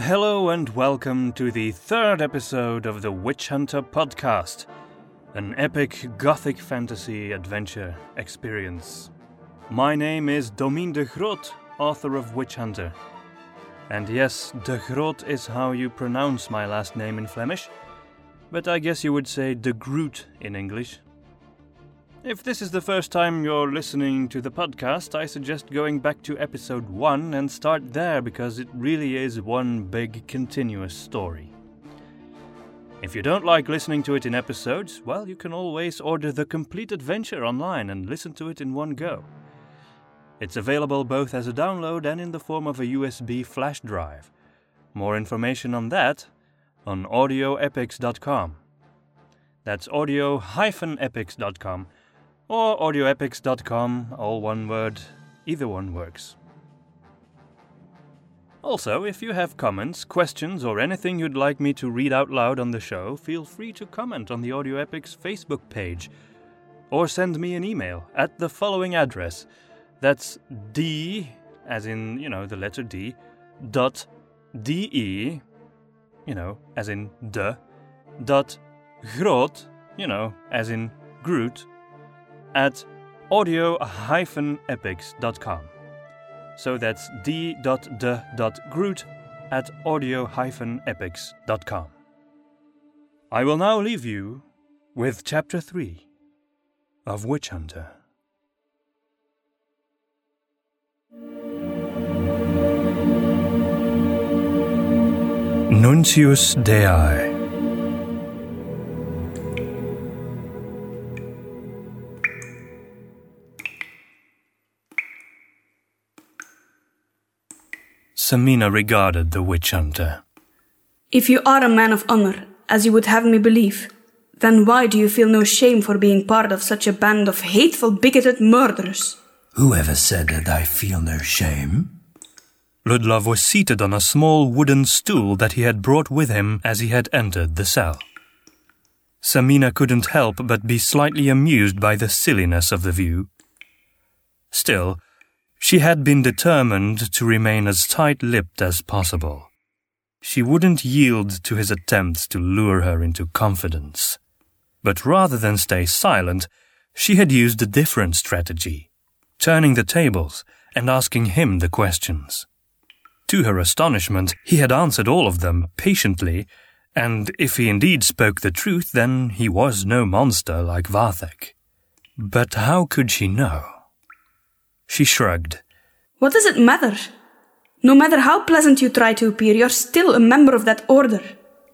Hello and welcome to the third episode of the Witch Hunter podcast, an epic gothic fantasy adventure experience. My name is Domien de Groot, author of Witch Hunter. And yes, de Groot is how you pronounce my last name in Flemish, but I guess you would say de Groot in English. If this is the first time you're listening to the podcast, I suggest going back to episode 1 and start there because it really is one big continuous story. If you don't like listening to it in episodes, well, you can always order the complete adventure online and listen to it in one go. It's available both as a download and in the form of a USB flash drive. More information on that on audioepics.com. That's audio-epics.com or audioepics.com, all one word, either one works. Also, if you have comments, questions, or anything you'd like me to read out loud on the show, feel free to comment on the Audio Epics Facebook page or send me an email at the following address. That's D, as in, you know, the letter D, dot DE, you know, as in de, dot groot, you know, as in Groot, at audio-epics.com. So that's d.de.groot at audio-epics.com. I will now leave you with Chapter 3 of Witch Hunter. Nuncius Dei. Samina regarded the witch hunter. If you are a man of honor, as you would have me believe, then why do you feel no shame for being part of such a band of hateful, bigoted murderers? Whoever said that I feel no shame? Ludlov was seated on a small wooden stool that he had brought with him as he had entered the cell. Samina couldn't help but be slightly amused by the silliness of the view. Still, she had been determined to remain as tight lipped as possible. She wouldn't yield to his attempts to lure her into confidence. But rather than stay silent, she had used a different strategy, turning the tables and asking him the questions. To her astonishment, he had answered all of them patiently, and if he indeed spoke the truth, then he was no monster like Vathek. But how could she know? She shrugged. What does it matter? No matter how pleasant you try to appear, you're still a member of that order.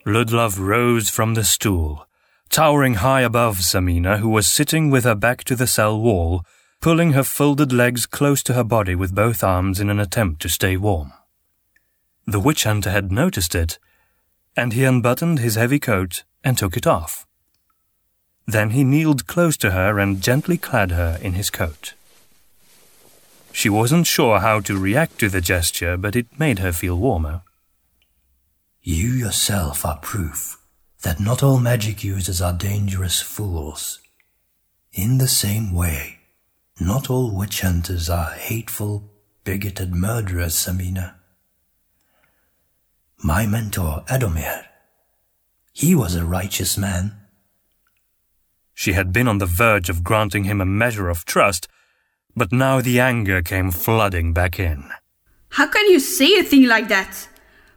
Ludlov rose from the stool, towering high above Samina, who was sitting with her back to the cell wall, pulling her folded legs close to her body with both arms in an attempt to stay warm. The witch hunter had noticed it, and he unbuttoned his heavy coat and took it off. Then he kneeled close to her and gently clad her in his coat. She wasn't sure how to react to the gesture, but it made her feel warmer. You yourself are proof that not all magic users are dangerous fools. In the same way, not all witch hunters are hateful, bigoted murderers, Samina. My mentor, Adomir, he was a righteous man. She had been on the verge of granting him a measure of trust, but now the anger came flooding back in. How can you say a thing like that?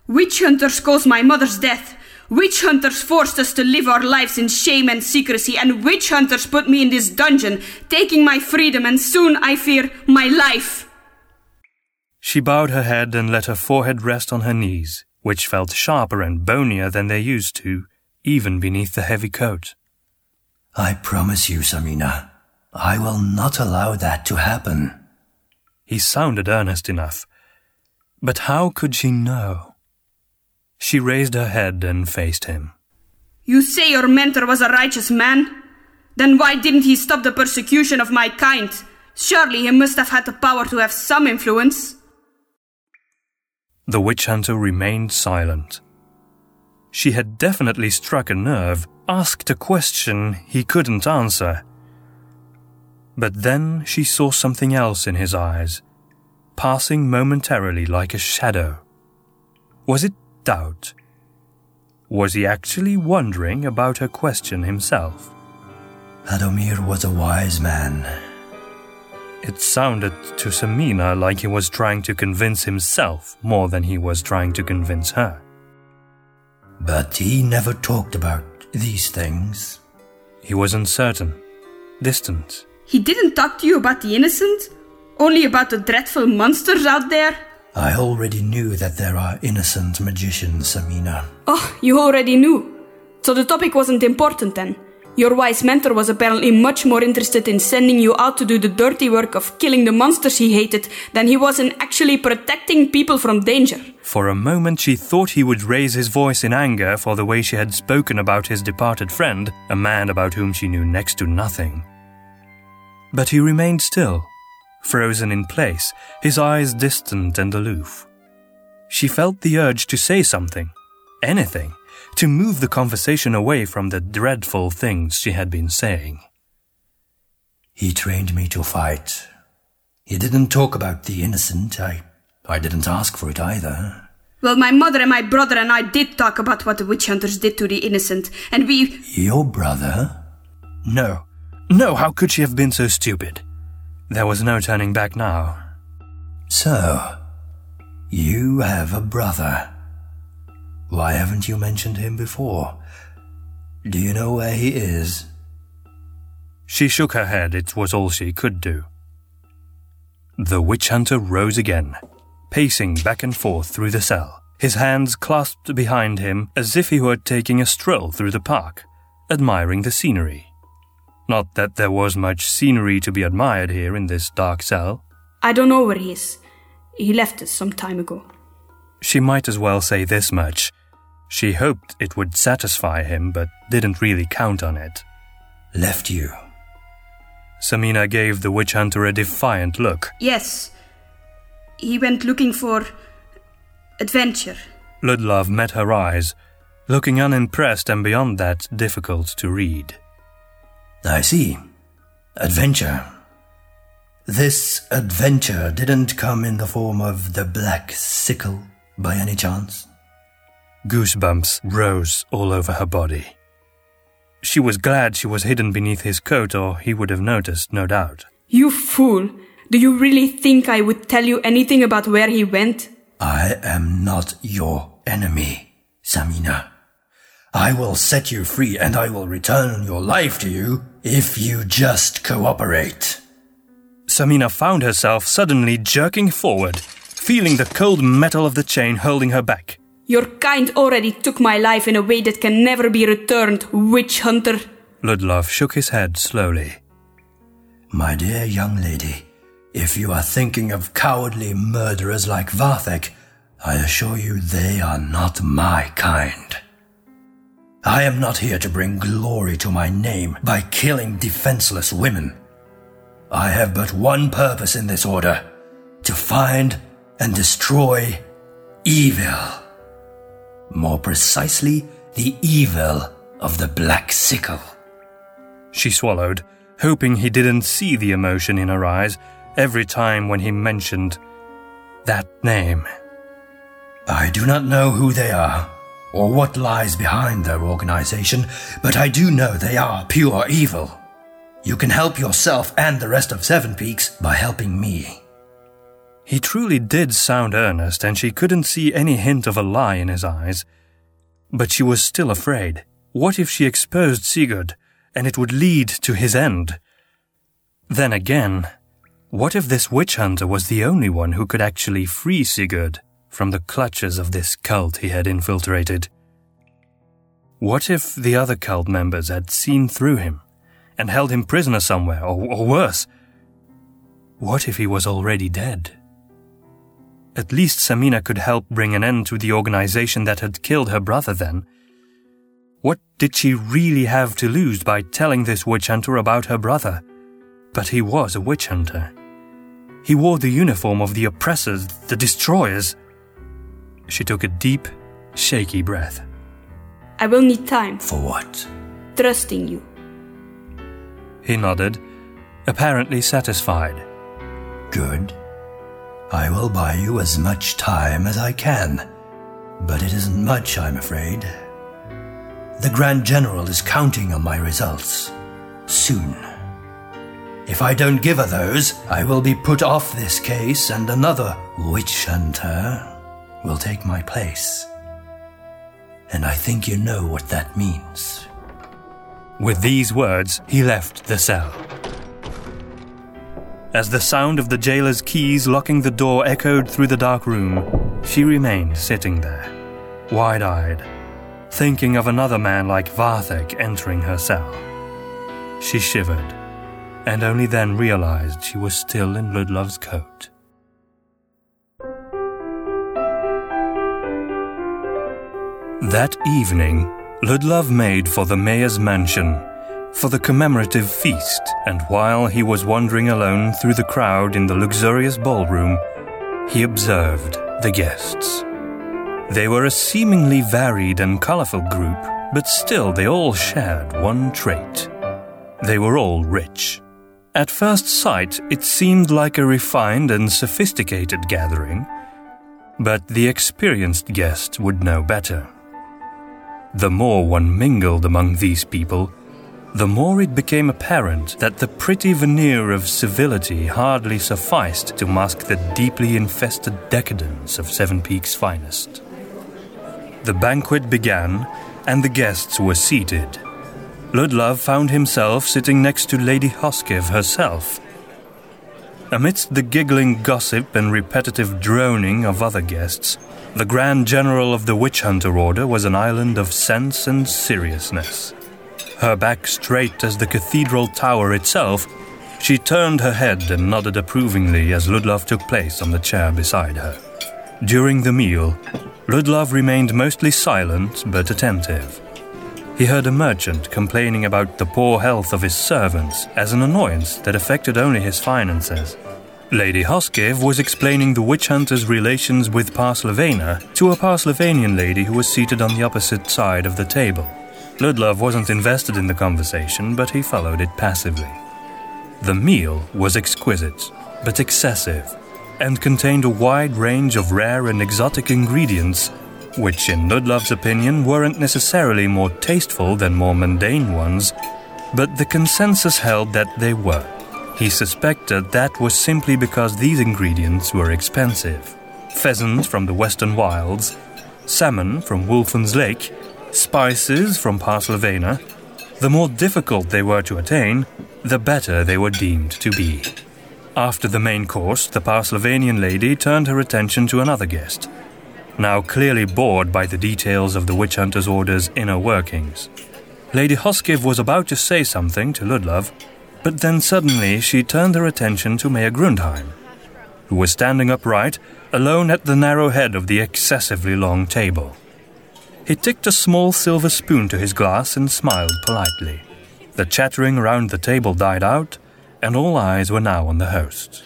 Witch hunters caused my mother's death. Witch hunters forced us to live our lives in shame and secrecy, and witch hunters put me in this dungeon, taking my freedom and soon, I fear, my life. She bowed her head and let her forehead rest on her knees, which felt sharper and bonier than they used to, even beneath the heavy coat. I promise you, Samina, I will not allow that to happen. He sounded earnest enough. But how could she know? She raised her head and faced him. You say your mentor was a righteous man? Then why didn't he stop the persecution of my kind? Surely he must have had the power to have some influence. The witch hunter remained silent. She had definitely struck a nerve, asked a question he couldn't answer. But then she saw something else in his eyes, passing momentarily like a shadow. Was it doubt. Was he actually wondering about her question himself? Adomir was a wise man. It sounded to Samina like he was trying to convince himself more than he was trying to convince her. But he never talked about these things. He was uncertain, distant. He didn't talk to you about the innocent? Only about the dreadful monsters out there? I already knew that there are innocent magicians, Samina. Oh, you already knew. So the topic wasn't important then. Your wise mentor was apparently much more interested in sending you out to do the dirty work of killing the monsters he hated than he was in actually protecting people from danger. For a moment, she thought he would raise his voice in anger for the way she had spoken about his departed friend, a man about whom she knew next to nothing. But he remained still, frozen in place, his eyes distant and aloof. She felt the urge to say something, anything, to move the conversation away from the dreadful things she had been saying. He trained me to fight. He didn't talk about the innocent. I, I didn't ask for it either. Well, my mother and my brother and I did talk about what the witch hunters did to the innocent, and we. Your brother? No, no, how could she have been so stupid? There was no turning back now. So, you have a brother. Why haven't you mentioned him before? Do you know where he is? She shook her head, it was all she could do. The witch hunter rose again, pacing back and forth through the cell, his hands clasped behind him as if he were taking a stroll through the park, admiring the scenery. Not that there was much scenery to be admired here in this dark cell. I don't know where he is. He left us some time ago. She might as well say this much. She hoped it would satisfy him, but didn't really count on it. Left you. Samina gave the witch hunter a defiant look. Yes. He went looking for. adventure. Ludlov met her eyes, looking unimpressed and beyond that difficult to read. I see. Adventure. This adventure didn't come in the form of the black sickle by any chance? Goosebumps rose all over her body. She was glad she was hidden beneath his coat, or he would have noticed, no doubt. You fool! Do you really think I would tell you anything about where he went? I am not your enemy, Samina. I will set you free and I will return your life to you if you just cooperate. Samina found herself suddenly jerking forward, feeling the cold metal of the chain holding her back. Your kind already took my life in a way that can never be returned, witch hunter. Ludlov shook his head slowly. My dear young lady, if you are thinking of cowardly murderers like Vathek, I assure you they are not my kind. I am not here to bring glory to my name by killing defenseless women. I have but one purpose in this order to find and destroy evil. More precisely, the evil of the Black Sickle. She swallowed, hoping he didn't see the emotion in her eyes every time when he mentioned that name. I do not know who they are or what lies behind their organization, but I do know they are pure evil. You can help yourself and the rest of Seven Peaks by helping me. He truly did sound earnest, and she couldn't see any hint of a lie in his eyes. But she was still afraid. What if she exposed Sigurd, and it would lead to his end? Then again, what if this witch hunter was the only one who could actually free Sigurd from the clutches of this cult he had infiltrated? What if the other cult members had seen through him and held him prisoner somewhere, or, or worse? What if he was already dead? At least Samina could help bring an end to the organization that had killed her brother then. What did she really have to lose by telling this witch hunter about her brother? But he was a witch hunter. He wore the uniform of the oppressors, the destroyers. She took a deep, shaky breath. I will need time. For what? Trusting you. He nodded, apparently satisfied. Good. I will buy you as much time as I can. But it isn't much, I'm afraid. The Grand General is counting on my results. Soon. If I don't give her those, I will be put off this case and another witch hunter will take my place. And I think you know what that means. With these words, he left the cell. As the sound of the jailer's keys locking the door echoed through the dark room, she remained sitting there, wide eyed, thinking of another man like Vathek entering her cell. She shivered, and only then realized she was still in Ludlov's coat. That evening, Ludlov made for the mayor's mansion for the commemorative feast, and while he was wandering alone through the crowd in the luxurious ballroom, he observed the guests. They were a seemingly varied and colorful group, but still they all shared one trait. They were all rich. At first sight, it seemed like a refined and sophisticated gathering, but the experienced guest would know better. The more one mingled among these people, the more it became apparent that the pretty veneer of civility hardly sufficed to mask the deeply infested decadence of Seven Peaks' finest. The banquet began, and the guests were seated. Ludlov found himself sitting next to Lady Hoskiv herself. Amidst the giggling gossip and repetitive droning of other guests, the Grand General of the Witch Hunter Order was an island of sense and seriousness. Her back straight as the cathedral tower itself, she turned her head and nodded approvingly as Ludlov took place on the chair beside her. During the meal, Ludlov remained mostly silent but attentive. He heard a merchant complaining about the poor health of his servants as an annoyance that affected only his finances. Lady Hoskiv was explaining the witch hunter's relations with Parslavena to a Parslavanian lady who was seated on the opposite side of the table. Ludlov wasn't invested in the conversation, but he followed it passively. The meal was exquisite, but excessive, and contained a wide range of rare and exotic ingredients, which, in Ludlov's opinion, weren't necessarily more tasteful than more mundane ones, but the consensus held that they were. He suspected that was simply because these ingredients were expensive. Pheasant from the western wilds, salmon from Wolfen's Lake, spices from Parslavena. The more difficult they were to attain, the better they were deemed to be. After the main course, the Parslavanian lady turned her attention to another guest, now clearly bored by the details of the witch hunter's order's inner workings. Lady Hoskiv was about to say something to Ludlov but then suddenly she turned her attention to Mayor Grundheim, who was standing upright, alone at the narrow head of the excessively long table. He ticked a small silver spoon to his glass and smiled politely. The chattering around the table died out, and all eyes were now on the host.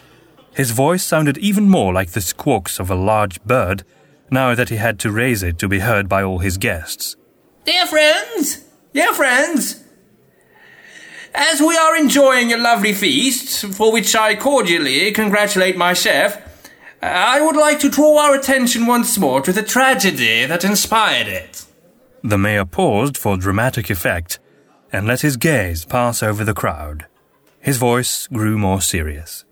His voice sounded even more like the squawks of a large bird, now that he had to raise it to be heard by all his guests. Dear friends! Dear friends! As we are enjoying a lovely feast, for which I cordially congratulate my chef, I would like to draw our attention once more to the tragedy that inspired it. The mayor paused for dramatic effect and let his gaze pass over the crowd. His voice grew more serious.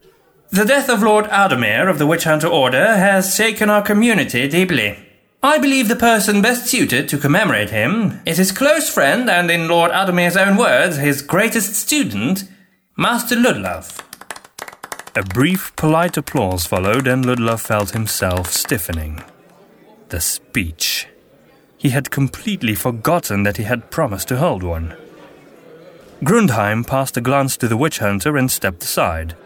The death of Lord Adomir of the Witch Hunter Order has shaken our community deeply. I believe the person best suited to commemorate him is his close friend and, in Lord Adomir's own words, his greatest student, Master Ludlov. A brief, polite applause followed, and Ludlov felt himself stiffening. The speech. He had completely forgotten that he had promised to hold one. Grundheim passed a glance to the witch hunter and stepped aside,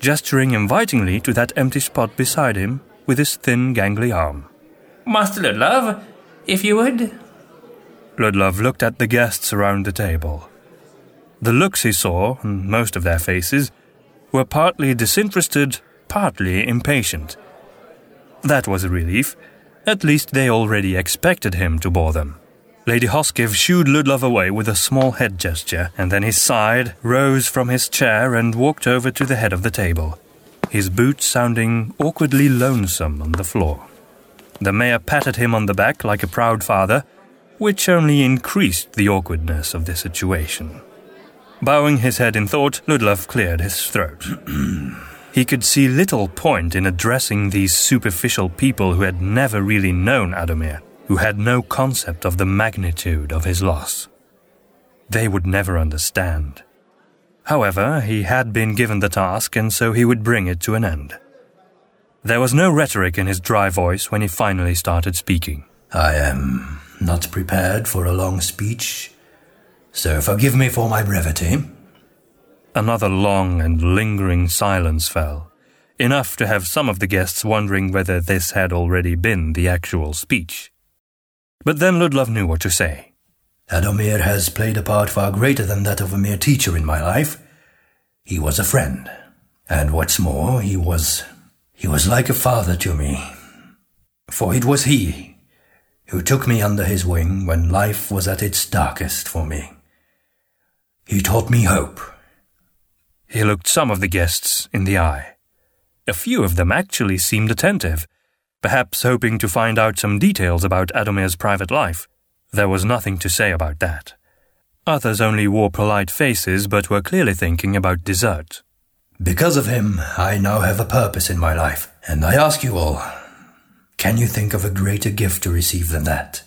gesturing invitingly to that empty spot beside him with his thin, gangly arm. Master Ludlov, if you would. Ludlov looked at the guests around the table. The looks he saw, on most of their faces, were partly disinterested, partly impatient. That was a relief. At least they already expected him to bore them. Lady Hoskiv shooed Ludlov away with a small head gesture, and then he sighed, rose from his chair, and walked over to the head of the table, his boots sounding awkwardly lonesome on the floor. The mayor patted him on the back like a proud father, which only increased the awkwardness of the situation. Bowing his head in thought, Ludlov cleared his throat. he could see little point in addressing these superficial people who had never really known Adomir, who had no concept of the magnitude of his loss. They would never understand. However, he had been given the task, and so he would bring it to an end. There was no rhetoric in his dry voice when he finally started speaking. I am not prepared for a long speech, so forgive me for my brevity. Another long and lingering silence fell, enough to have some of the guests wondering whether this had already been the actual speech. But then Ludlov knew what to say. Adomir has played a part far greater than that of a mere teacher in my life. He was a friend, and what's more, he was he was like a father to me. For it was he who took me under his wing when life was at its darkest for me. He taught me hope. He looked some of the guests in the eye. A few of them actually seemed attentive, perhaps hoping to find out some details about Adomir's private life. There was nothing to say about that. Others only wore polite faces but were clearly thinking about dessert. Because of him, I now have a purpose in my life, and I ask you all, can you think of a greater gift to receive than that?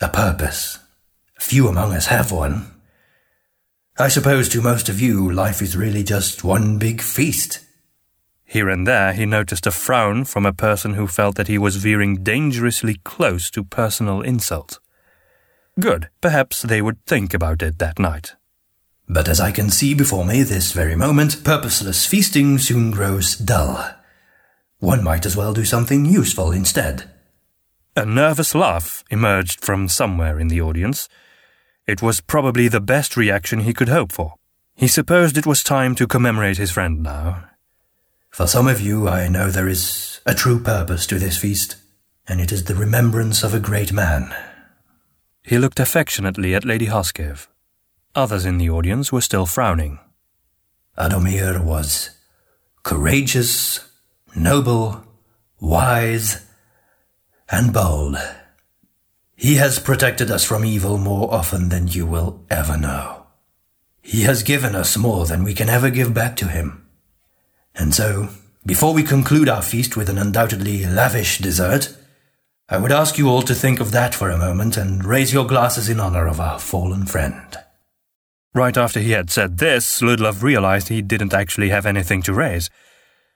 A purpose. Few among us have one. I suppose to most of you, life is really just one big feast. Here and there he noticed a frown from a person who felt that he was veering dangerously close to personal insult. Good, perhaps they would think about it that night. But as I can see before me this very moment, purposeless feasting soon grows dull. One might as well do something useful instead. A nervous laugh emerged from somewhere in the audience. It was probably the best reaction he could hope for. He supposed it was time to commemorate his friend now. For some of you, I know there is a true purpose to this feast, and it is the remembrance of a great man. He looked affectionately at Lady Hoskiv. Others in the audience were still frowning. Adomir was courageous, noble, wise, and bold. He has protected us from evil more often than you will ever know. He has given us more than we can ever give back to him. And so, before we conclude our feast with an undoubtedly lavish dessert, I would ask you all to think of that for a moment and raise your glasses in honor of our fallen friend. Right after he had said this, Ludlov realized he didn't actually have anything to raise.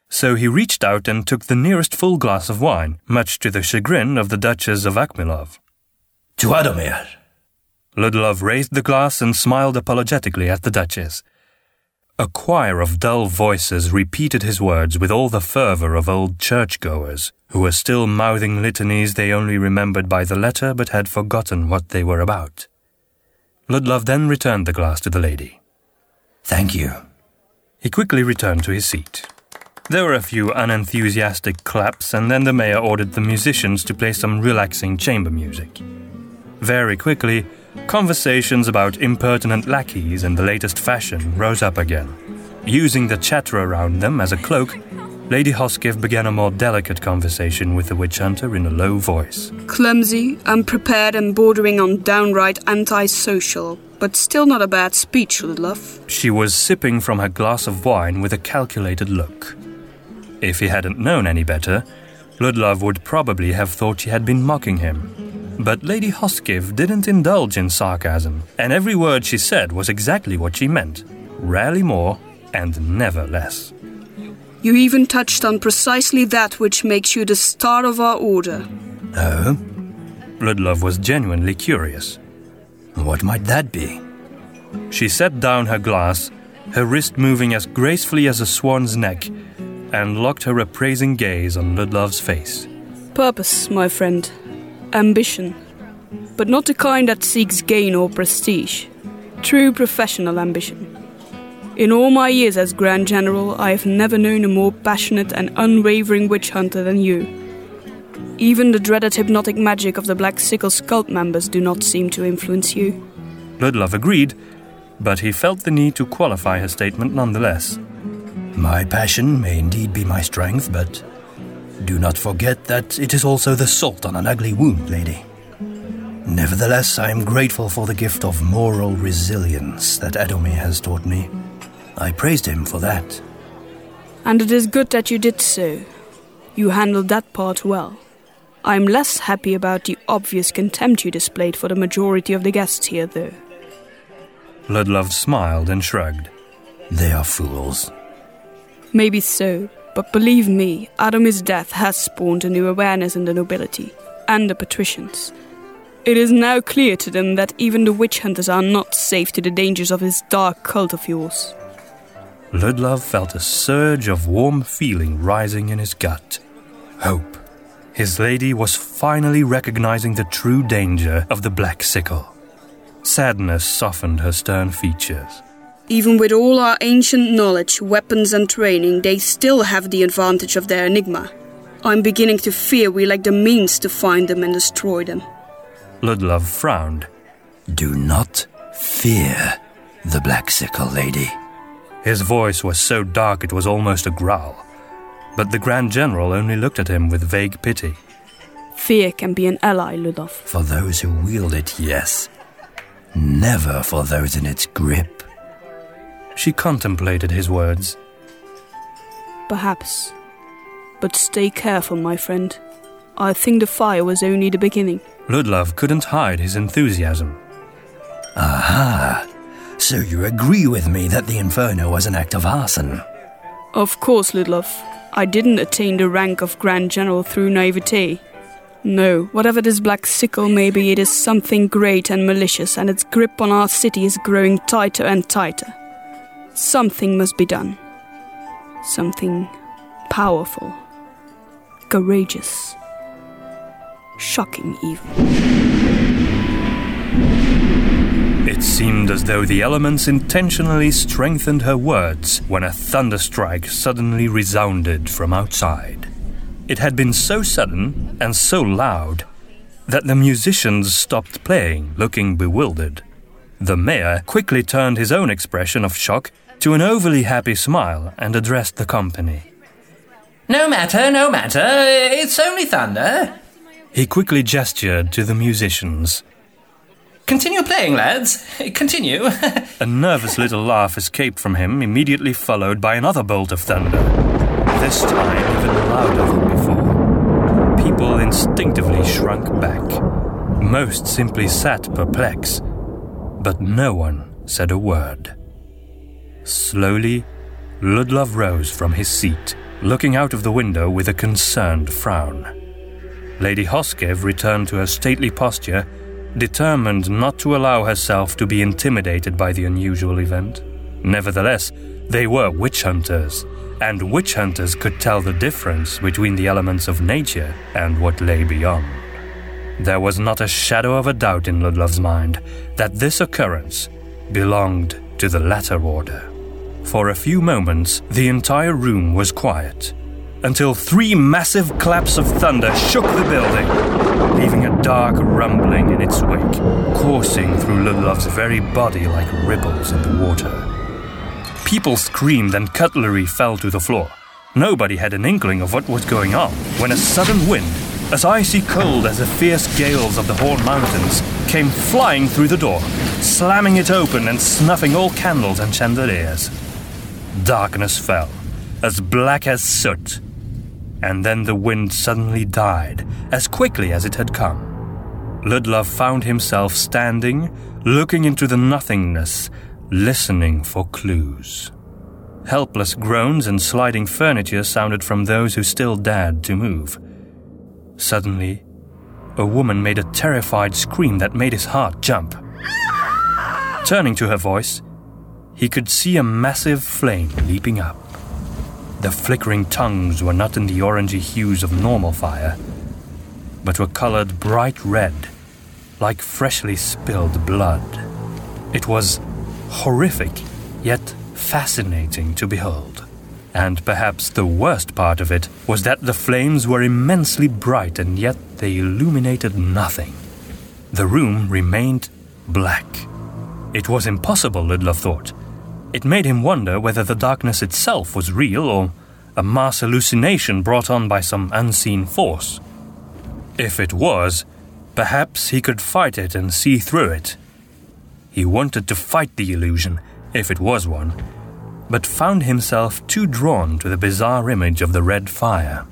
So he reached out and took the nearest full glass of wine, much to the chagrin of the Duchess of Akmilov. To Adomir. Ludlov raised the glass and smiled apologetically at the Duchess. A choir of dull voices repeated his words with all the fervor of old churchgoers, who were still mouthing litanies they only remembered by the letter but had forgotten what they were about. Ludlov then returned the glass to the lady. Thank you. He quickly returned to his seat. There were a few unenthusiastic claps, and then the mayor ordered the musicians to play some relaxing chamber music. Very quickly, conversations about impertinent lackeys and the latest fashion rose up again. Using the chatter around them as a cloak, Lady Hoskiv began a more delicate conversation with the witch hunter in a low voice. Clumsy, unprepared, and bordering on downright antisocial, but still not a bad speech, Ludlov. She was sipping from her glass of wine with a calculated look. If he hadn't known any better, Ludlov would probably have thought she had been mocking him. But Lady Hoskiv didn't indulge in sarcasm, and every word she said was exactly what she meant rarely more and never less. You even touched on precisely that which makes you the star of our order. Oh? Ludlov was genuinely curious. What might that be? She set down her glass, her wrist moving as gracefully as a swan's neck, and locked her appraising gaze on Ludlov's face. Purpose, my friend. Ambition. But not the kind that seeks gain or prestige. True professional ambition. In all my years as Grand General, I have never known a more passionate and unwavering witch hunter than you. Even the dreaded hypnotic magic of the Black Sickle cult members do not seem to influence you. Ludlov agreed, but he felt the need to qualify his statement nonetheless. My passion may indeed be my strength, but Do not forget that it is also the salt on an ugly wound, lady. Nevertheless, I am grateful for the gift of moral resilience that Adomir has taught me. I praised him for that. And it is good that you did so. You handled that part well. I'm less happy about the obvious contempt you displayed for the majority of the guests here, though. Ludlov smiled and shrugged. They are fools. Maybe so, but believe me, Adomir's death has spawned a new awareness in the nobility and the patricians. It is now clear to them that even the witch hunters are not safe to the dangers of this dark cult of yours. Ludlov felt a surge of warm feeling rising in his gut. Hope. His lady was finally recognizing the true danger of the Black Sickle. Sadness softened her stern features. Even with all our ancient knowledge, weapons, and training, they still have the advantage of their enigma. I'm beginning to fear we lack the means to find them and destroy them. Ludlov frowned. Do not fear the Black Sickle Lady. His voice was so dark it was almost a growl. But the Grand General only looked at him with vague pity. Fear can be an ally, Ludlov. For those who wield it, yes. Never for those in its grip. She contemplated his words. Perhaps. But stay careful, my friend. I think the fire was only the beginning. Ludlov couldn't hide his enthusiasm. Aha! So you agree with me that the Inferno was an act of arson? Of course, Ludlov. I didn't attain the rank of Grand General through naivete. No, whatever this black sickle may be, it is something great and malicious, and its grip on our city is growing tighter and tighter. Something must be done. Something powerful, courageous, shocking even. It seemed as though the elements intentionally strengthened her words when a thunderstrike suddenly resounded from outside. It had been so sudden and so loud that the musicians stopped playing, looking bewildered. The mayor quickly turned his own expression of shock to an overly happy smile and addressed the company. No matter, no matter. It's only thunder. He quickly gestured to the musicians. Continue playing, lads. Continue. A nervous little laugh escaped from him, immediately followed by another bolt of thunder. This time even louder than before. People instinctively shrunk back. Most simply sat perplexed. But no one said a word. Slowly, Ludlov rose from his seat, looking out of the window with a concerned frown. Lady Hoskiv returned to her stately posture determined not to allow herself to be intimidated by the unusual event. Nevertheless, they were witch hunters, and witch hunters could tell the difference between the elements of nature and what lay beyond. There was not a shadow of a doubt in Ludlov's mind that this occurrence belonged to the latter order. For a few moments, the entire room was quiet, until three massive claps of thunder shook the building, leaving dark rumbling in its wake, coursing through Ludlov's very body like ripples in the water. People screamed and cutlery fell to the floor. Nobody had an inkling of what was going on when a sudden wind, as icy cold as the fierce gales of the Horn Mountains, came flying through the door, slamming it open and snuffing all candles and chandeliers. Darkness fell, as black as soot, and then the wind suddenly died as quickly as it had come. Ludlov found himself standing, looking into the nothingness, listening for clues. Helpless groans and sliding furniture sounded from those who still dared to move. Suddenly, a woman made a terrified scream that made his heart jump. Turning to her voice, he could see a massive flame leaping up. The flickering tongues were not in the orangey hues of normal fire, but were colored bright red, like freshly spilled blood. It was horrific, yet fascinating to behold. And perhaps the worst part of it was that the flames were immensely bright and yet they illuminated nothing. The room remained black. It was impossible, Ludlov thought. It made him wonder whether the darkness itself was real or a mass hallucination brought on by some unseen force. If it was, perhaps he could fight it and see through it. He wanted to fight the illusion, if it was one, but found himself too drawn to the bizarre image of the red fire.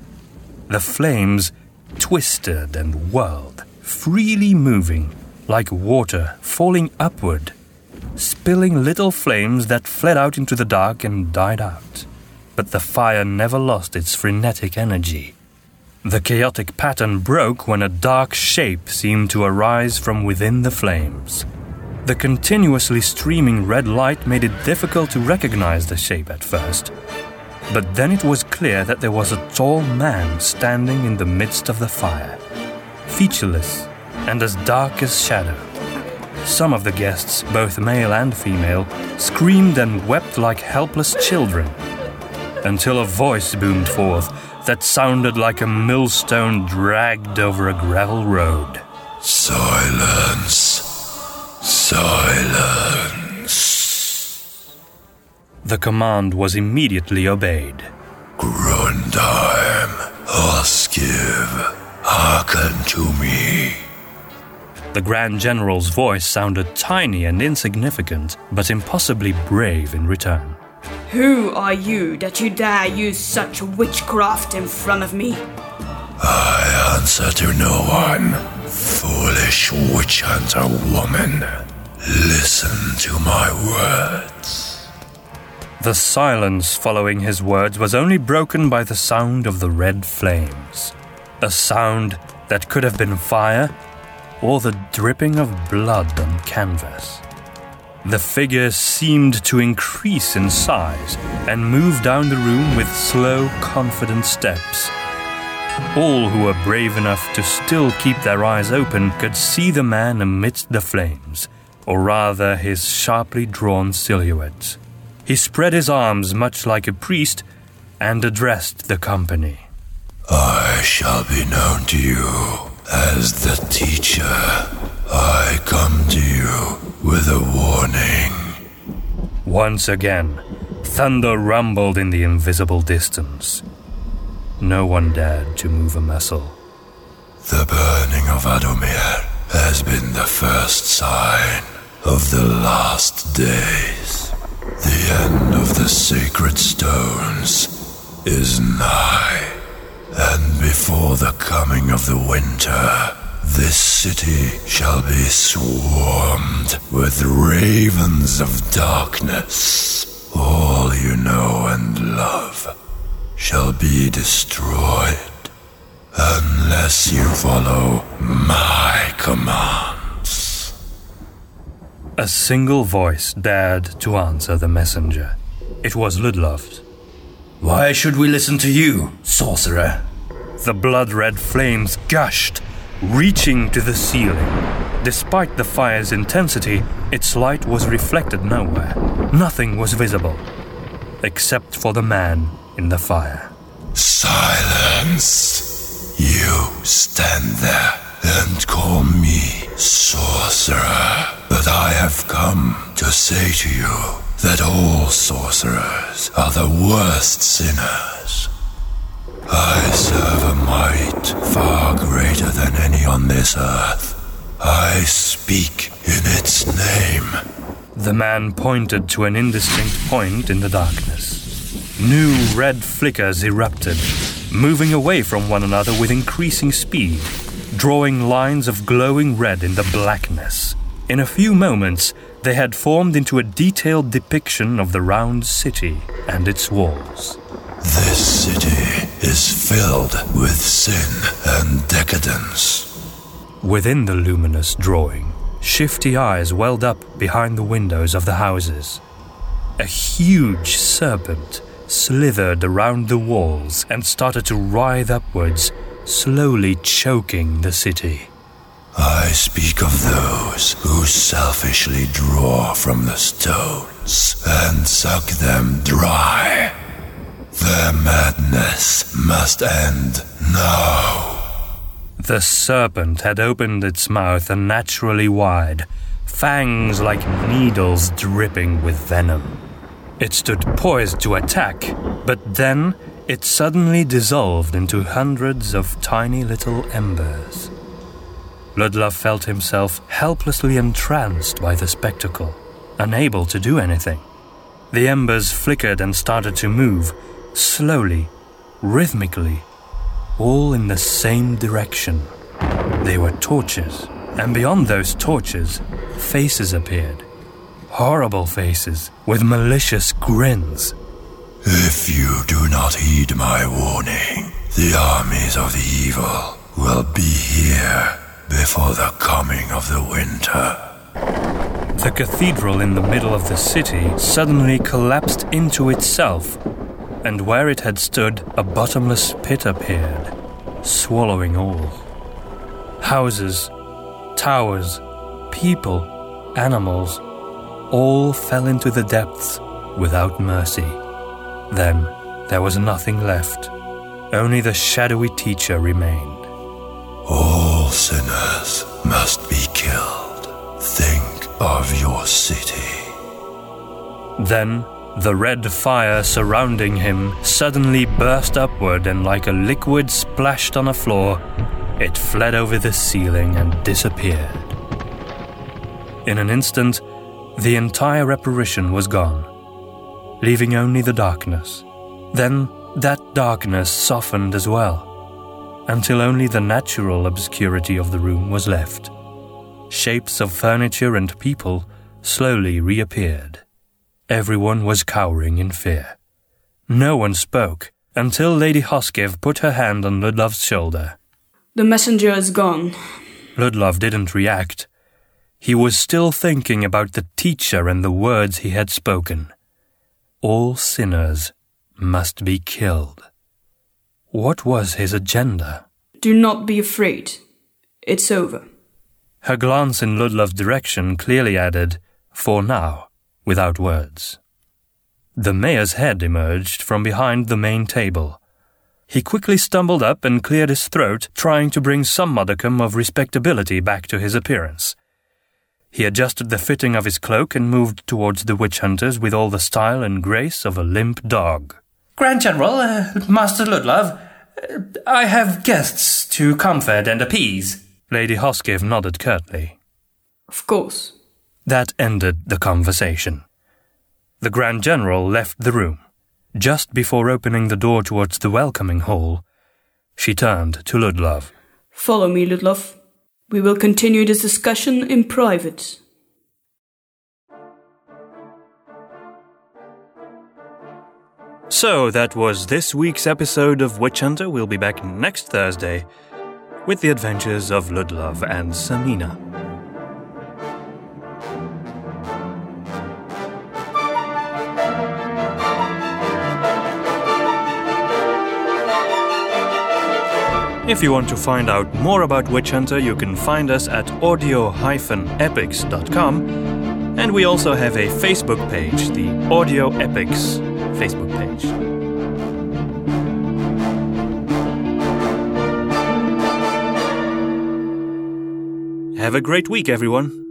The flames twisted and whirled, freely moving, like water falling upward, spilling little flames that fled out into the dark and died out. But the fire never lost its frenetic energy. The chaotic pattern broke when a dark shape seemed to arise from within the flames. The continuously streaming red light made it difficult to recognize the shape at first. But then it was clear that there was a tall man standing in the midst of the fire, featureless and as dark as shadow. Some of the guests, both male and female, screamed and wept like helpless children, until a voice boomed forth that sounded like a millstone dragged over a gravel road. Silence. Silence. The command was immediately obeyed. Grundheim, Oskiv, hearken to me. The Grand General's voice sounded tiny and insignificant, but impossibly brave in return. Who are you that you dare use such witchcraft in front of me? I answer to no one. Foolish witch hunter woman. Listen to my words. The silence following his words was only broken by the sound of the red flames. A sound that could have been fire or the dripping of blood on canvas. The figure seemed to increase in size and move down the room with slow, confident steps. All who were brave enough to still keep their eyes open could see the man amidst the flames, or rather his sharply drawn silhouette. He spread his arms much like a priest and addressed the company. I shall be known to you as the teacher. I come to you with a warning. Once again, thunder rumbled in the invisible distance. No one dared to move a muscle. The burning of Adomir has been the first sign of the last days. The end of the sacred stones is nigh. And before the coming of the winter, this city shall be swarmed with ravens of darkness. All you know and love shall be destroyed unless you follow my commands. A single voice dared to answer the messenger. It was Ludlov. Why should we listen to you, sorcerer? The blood red flames gushed, reaching to the ceiling. Despite the fire's intensity, its light was reflected nowhere. Nothing was visible, except for the man in the fire. Silence! You stand there and call me sorcerer. But I have come to say to you that all sorcerers are the worst sinners. I serve a might far greater than any on this earth. I speak in its name. The man pointed to an indistinct point in the darkness. New red flickers erupted, moving away from one another with increasing speed, drawing lines of glowing red in the blackness. In a few moments, they had formed into a detailed depiction of the round city and its walls. This city is filled with sin and decadence. Within the luminous drawing, shifty eyes welled up behind the windows of the houses. A huge serpent slithered around the walls and started to writhe upwards, slowly choking the city. I speak of those who selfishly draw from the stones and suck them dry. Their madness must end now. The serpent had opened its mouth unnaturally wide, fangs like needles dripping with venom. It stood poised to attack, but then it suddenly dissolved into hundreds of tiny little embers. Ludlov felt himself helplessly entranced by the spectacle, unable to do anything. The embers flickered and started to move, slowly, rhythmically, all in the same direction. They were torches, and beyond those torches, faces appeared. Horrible faces with malicious grins. If you do not heed my warning, the armies of the evil will be here before the coming of the winter. The cathedral in the middle of the city suddenly collapsed into itself, and where it had stood, a bottomless pit appeared, swallowing all. Houses, towers, people, animals, all fell into the depths without mercy. Then there was nothing left. Only the shadowy teacher remained. All sinners must be killed. Think of your city. Then the red fire surrounding him suddenly burst upward and, like a liquid splashed on a floor, it fled over the ceiling and disappeared. In an instant, the entire apparition was gone, leaving only the darkness. Then that darkness softened as well, until only the natural obscurity of the room was left. Shapes of furniture and people slowly reappeared. Everyone was cowering in fear. No one spoke until Lady Hoskiv put her hand on Ludlov's shoulder. The messenger is gone. Ludlov didn't react. He was still thinking about the teacher and the words he had spoken. All sinners must be killed. What was his agenda? Do not be afraid. It's over. Her glance in Ludlov's direction clearly added, for now, without words. The mayor's head emerged from behind the main table. He quickly stumbled up and cleared his throat, trying to bring some modicum of respectability back to his appearance. He adjusted the fitting of his cloak and moved towards the witch hunters with all the style and grace of a limp dog. Grand General, uh, Master Ludlov, uh, I have guests to comfort and appease. Lady Hoskiv nodded curtly. Of course. That ended the conversation. The Grand General left the room. Just before opening the door towards the welcoming hall, she turned to Ludlov. Follow me, Ludlov. We will continue this discussion in private. So that was this week's episode of Witch Hunter. We'll be back next Thursday with the adventures of Ludlov and Samina. If you want to find out more about Witch Hunter, you can find us at audio-epics.com, and we also have a Facebook page, the Audio Epics Facebook page. Have a great week, everyone.